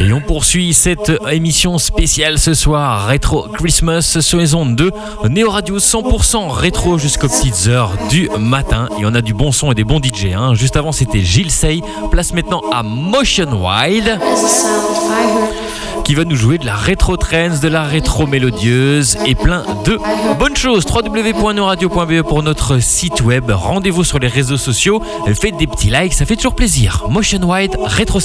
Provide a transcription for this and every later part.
Et on poursuit cette émission spéciale ce soir, Rétro Christmas ondes 2, Néo Radio 100% rétro jusqu'aux petites heures du matin. Et on a du bon son et des bons DJ. Hein. Juste avant, c'était Gilles Sey. Place maintenant à Motion Wild qui va nous jouer de la rétro trance, de la rétro mélodieuse et plein de bonnes choses. www.noradio.be pour notre site web. Rendez-vous sur les réseaux sociaux. Faites des petits likes, ça fait toujours plaisir. Motion Wide Rétro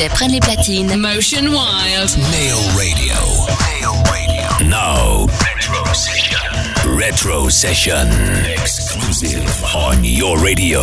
meilleurs DJs prennent les platines. Motion Wild. Neo Radio. Neo Radio. Now. Retro Session. Retro Session. Exclusive on your radio.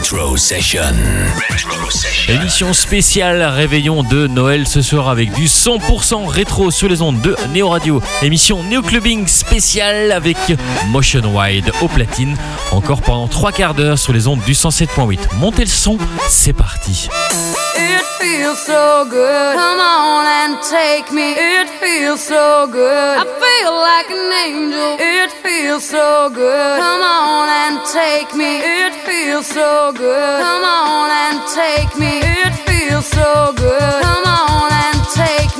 Retro Session. Émission spéciale réveillon de Noël ce soir avec du 100% rétro sur les ondes de Néo Radio. Émission Néo Clubbing spéciale avec Motion Wide au platine. Encore pendant trois quarts d'heure sur les ondes du 107.8. Montez le son, c'est parti. It feels so good. Come on and take me. It feels so good. I feel like an angel. It feels so good. Come on and take me. It feels so good. Come on and take me. It feels so good. Come on and take me.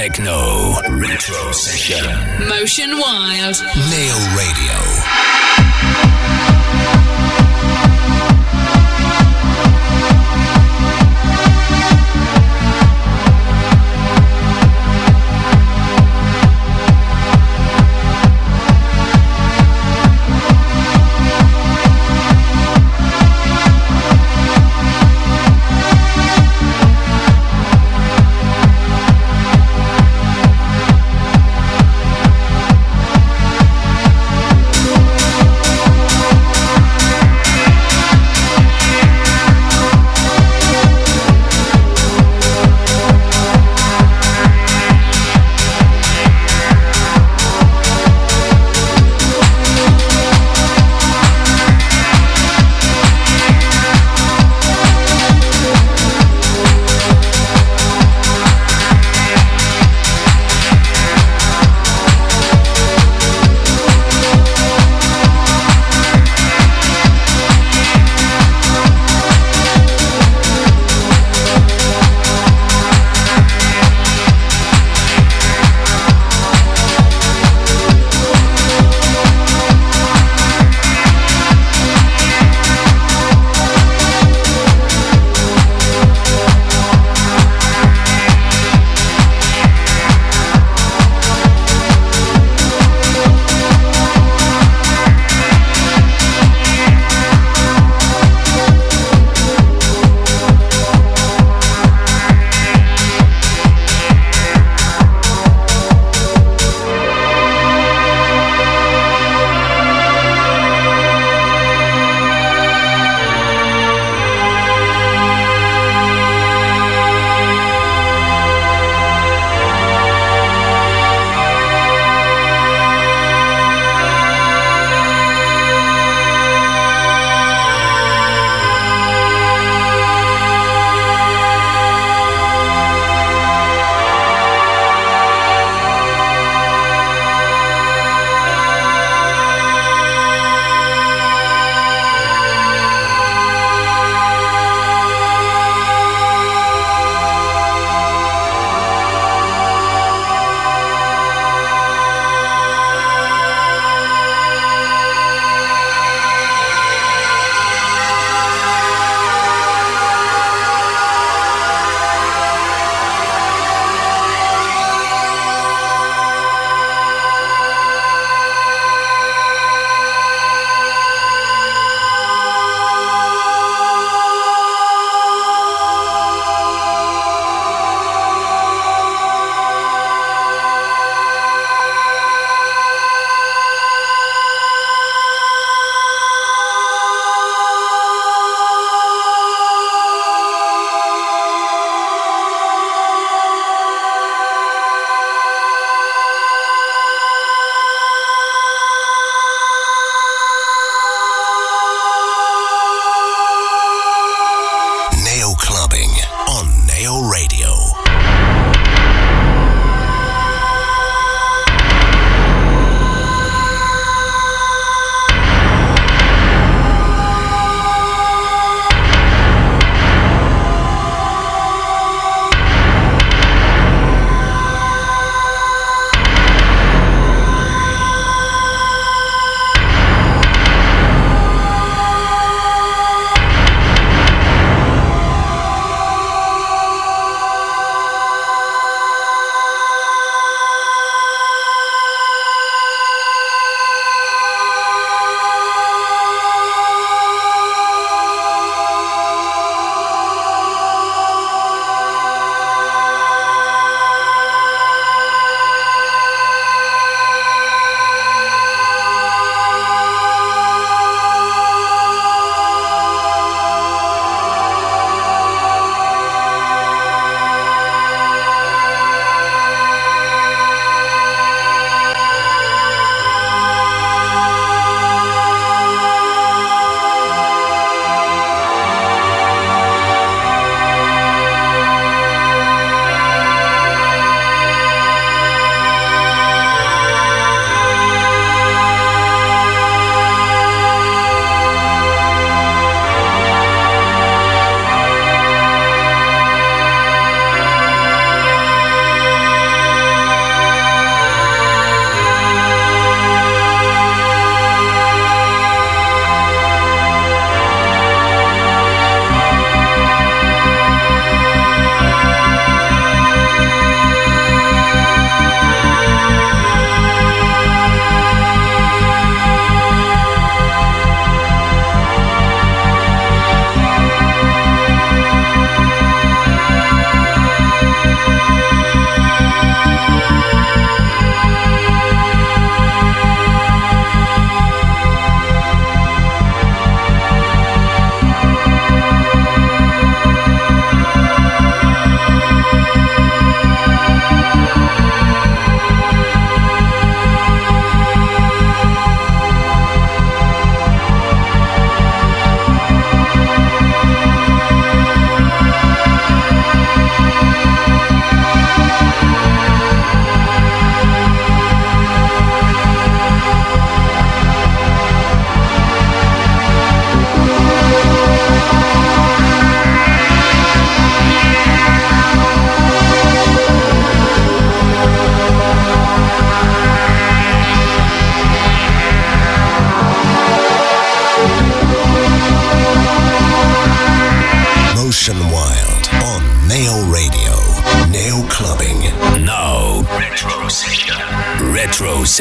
Techno, retro session. Motion Wild. Neo Radio.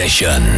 session.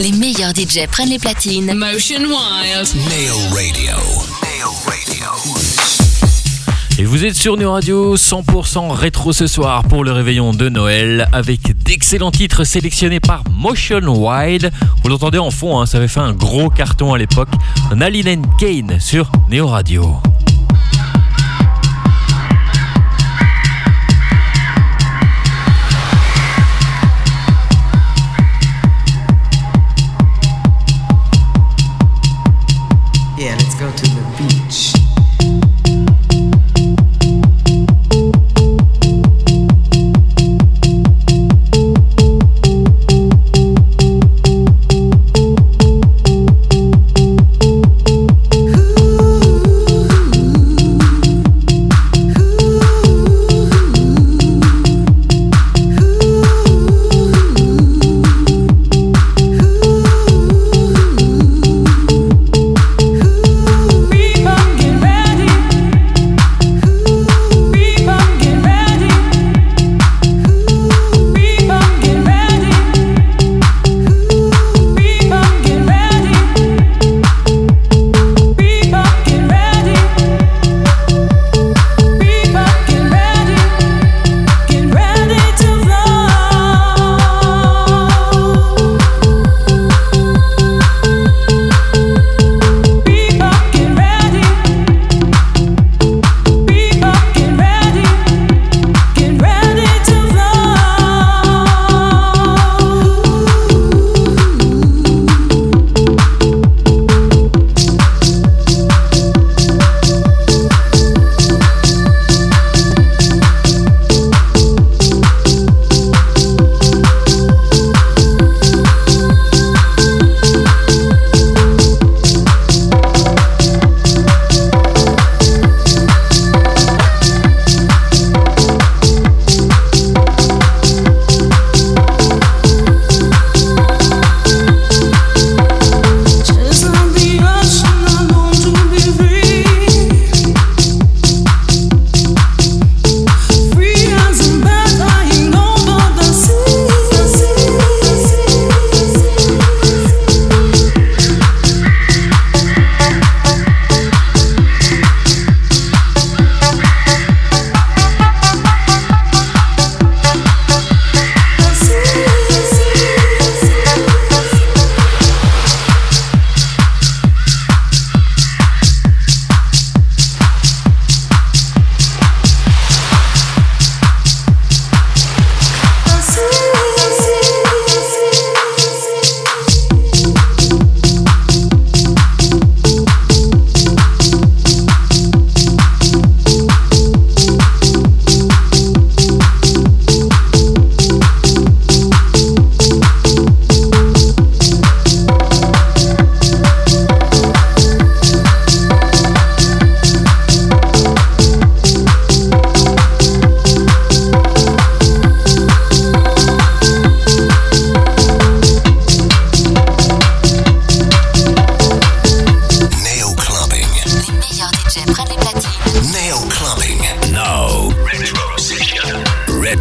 Les meilleurs DJ prennent les platines. Motion Wild. Neo Radio. Neo Radio. Et vous êtes sur Neo Radio 100% rétro ce soir pour le réveillon de Noël avec d'excellents titres sélectionnés par Motion Wild. Vous l'entendez en fond, hein, ça avait fait un gros carton à l'époque. Naline Kane sur Neo Radio.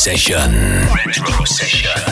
Session. Retro Session.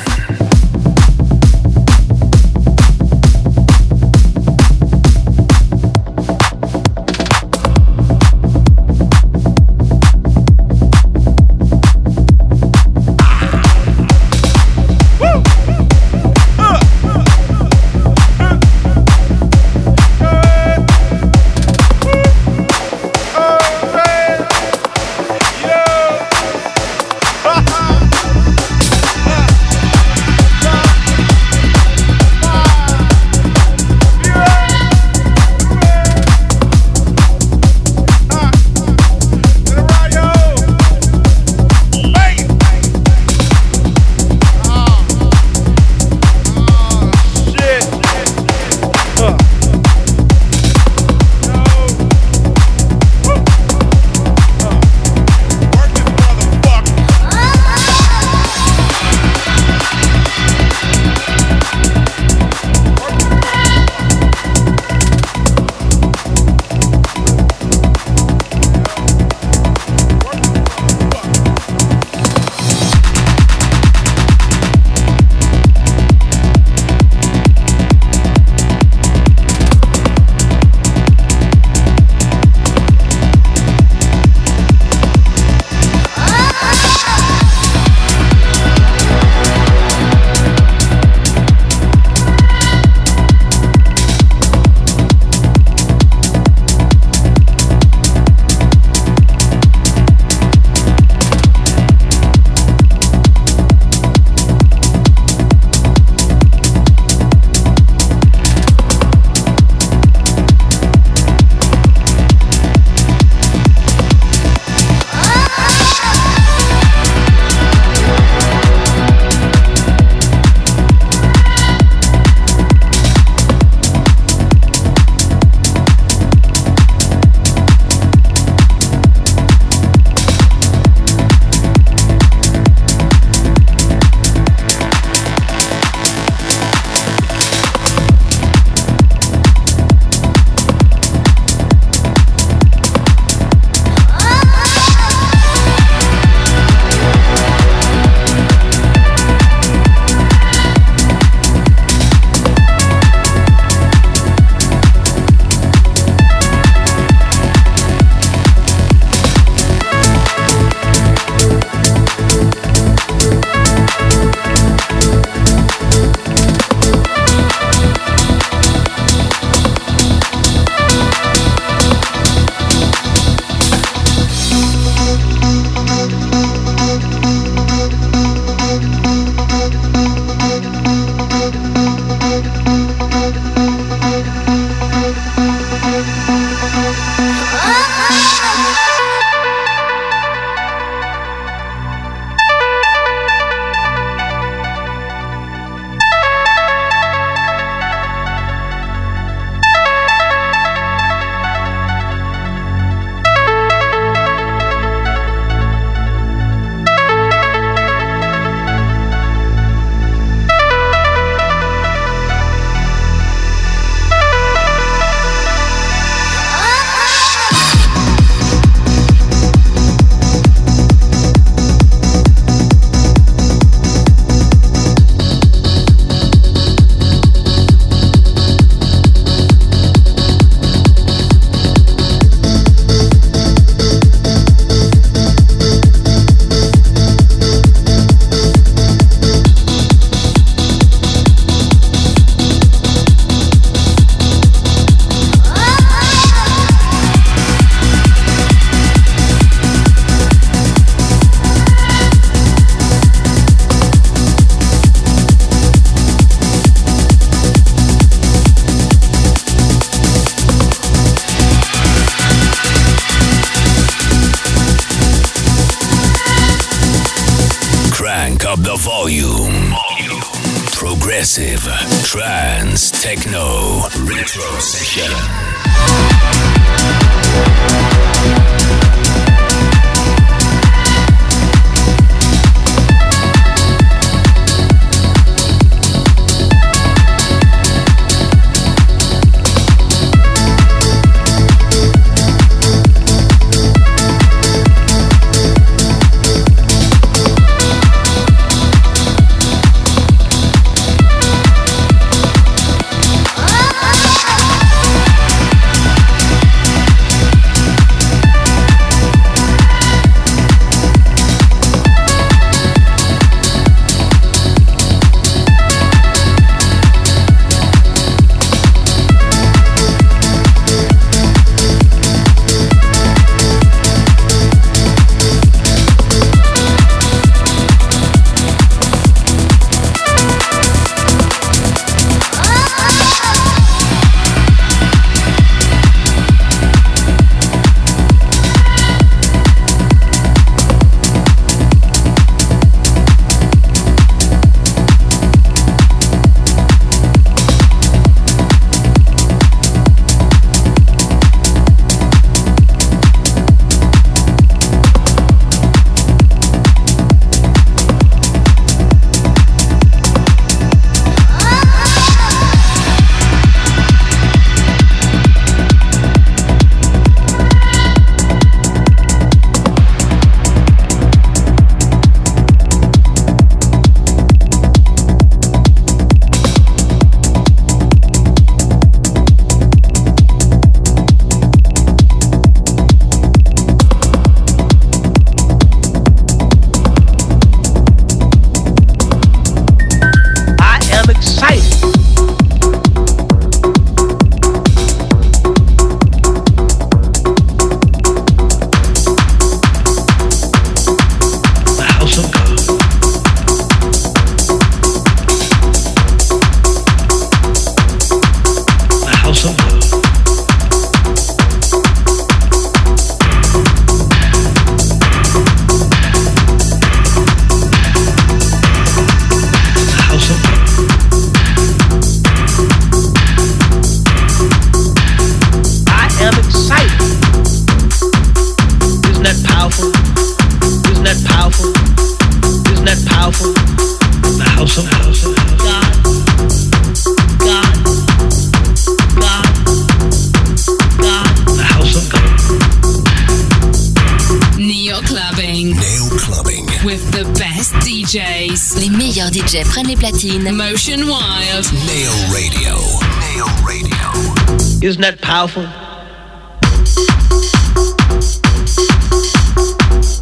Isn't that powerful?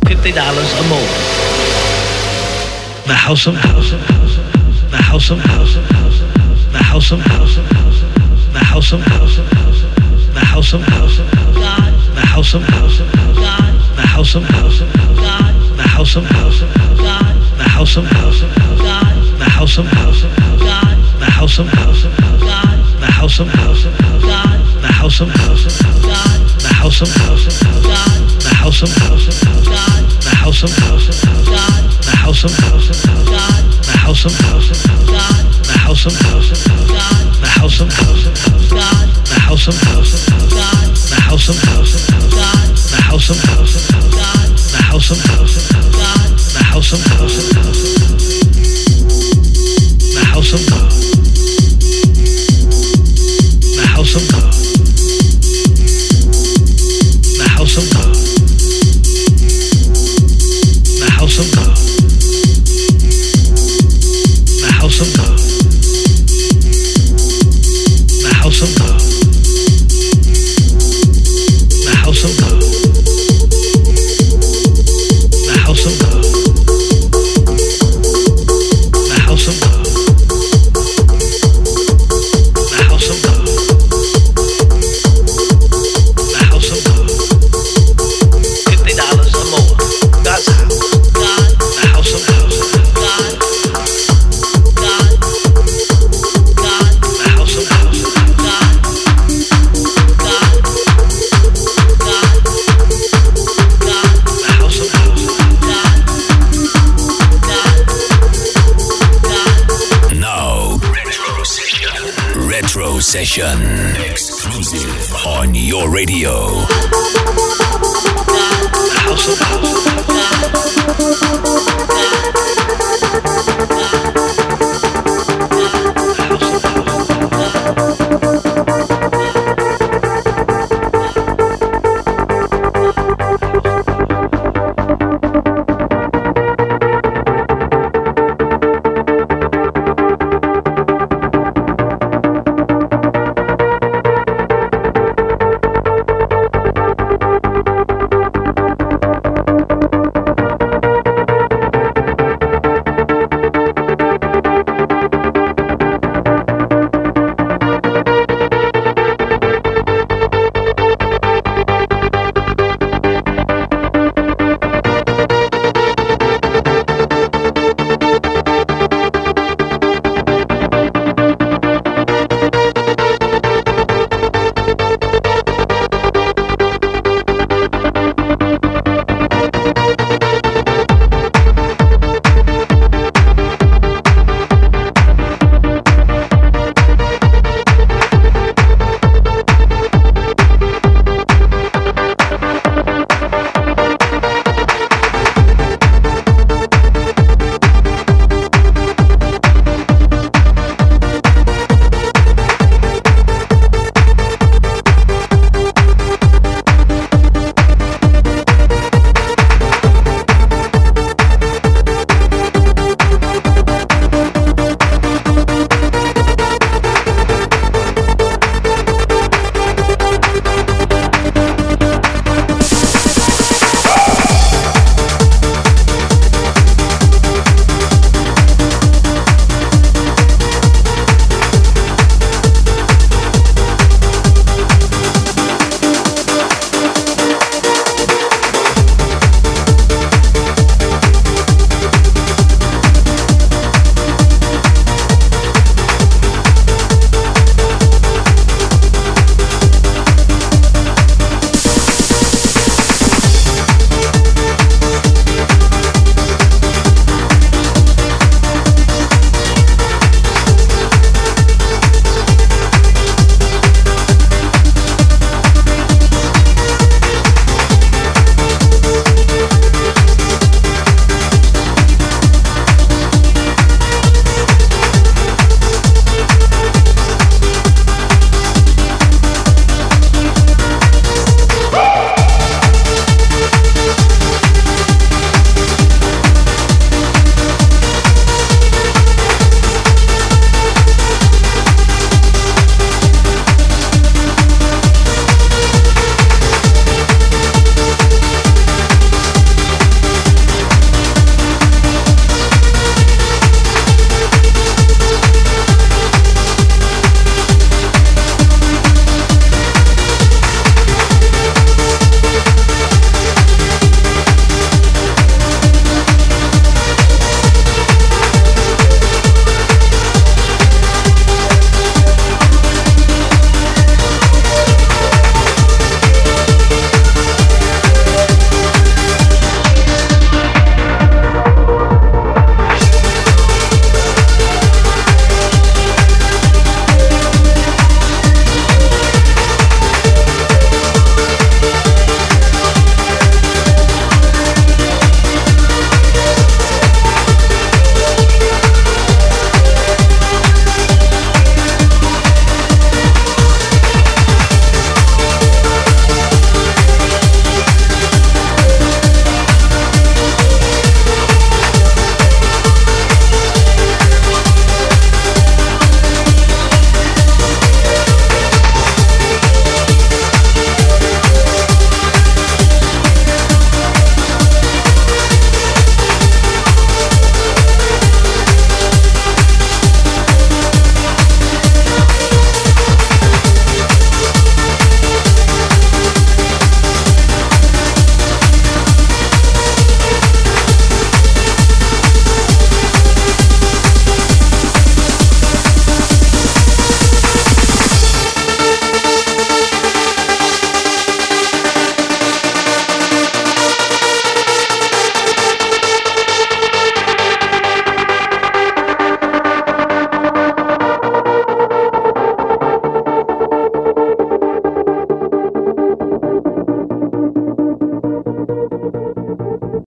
Fifty dollars or more. The house of house of house of. The house of house of house of. The house of house of house of. The house of house of house of house. The house of house of house. God. The house of house of house. God. The house of house of house. God. The house of house of house. God. The house of house of house. God. The house of house of. God. The house of house of. God. The house of house of. God the house of house of God, the house of house of God, the house of house of God, the house of house of God, the house of house of God, the house of house of God, the house of house of God, the house of house of God, the house of house of God, the house of house of God, the house of house of God, the house of house of God, the house of house of the house of God, the house of God.